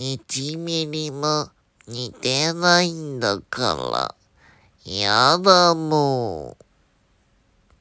1ミリも似てないんだから。やだもん。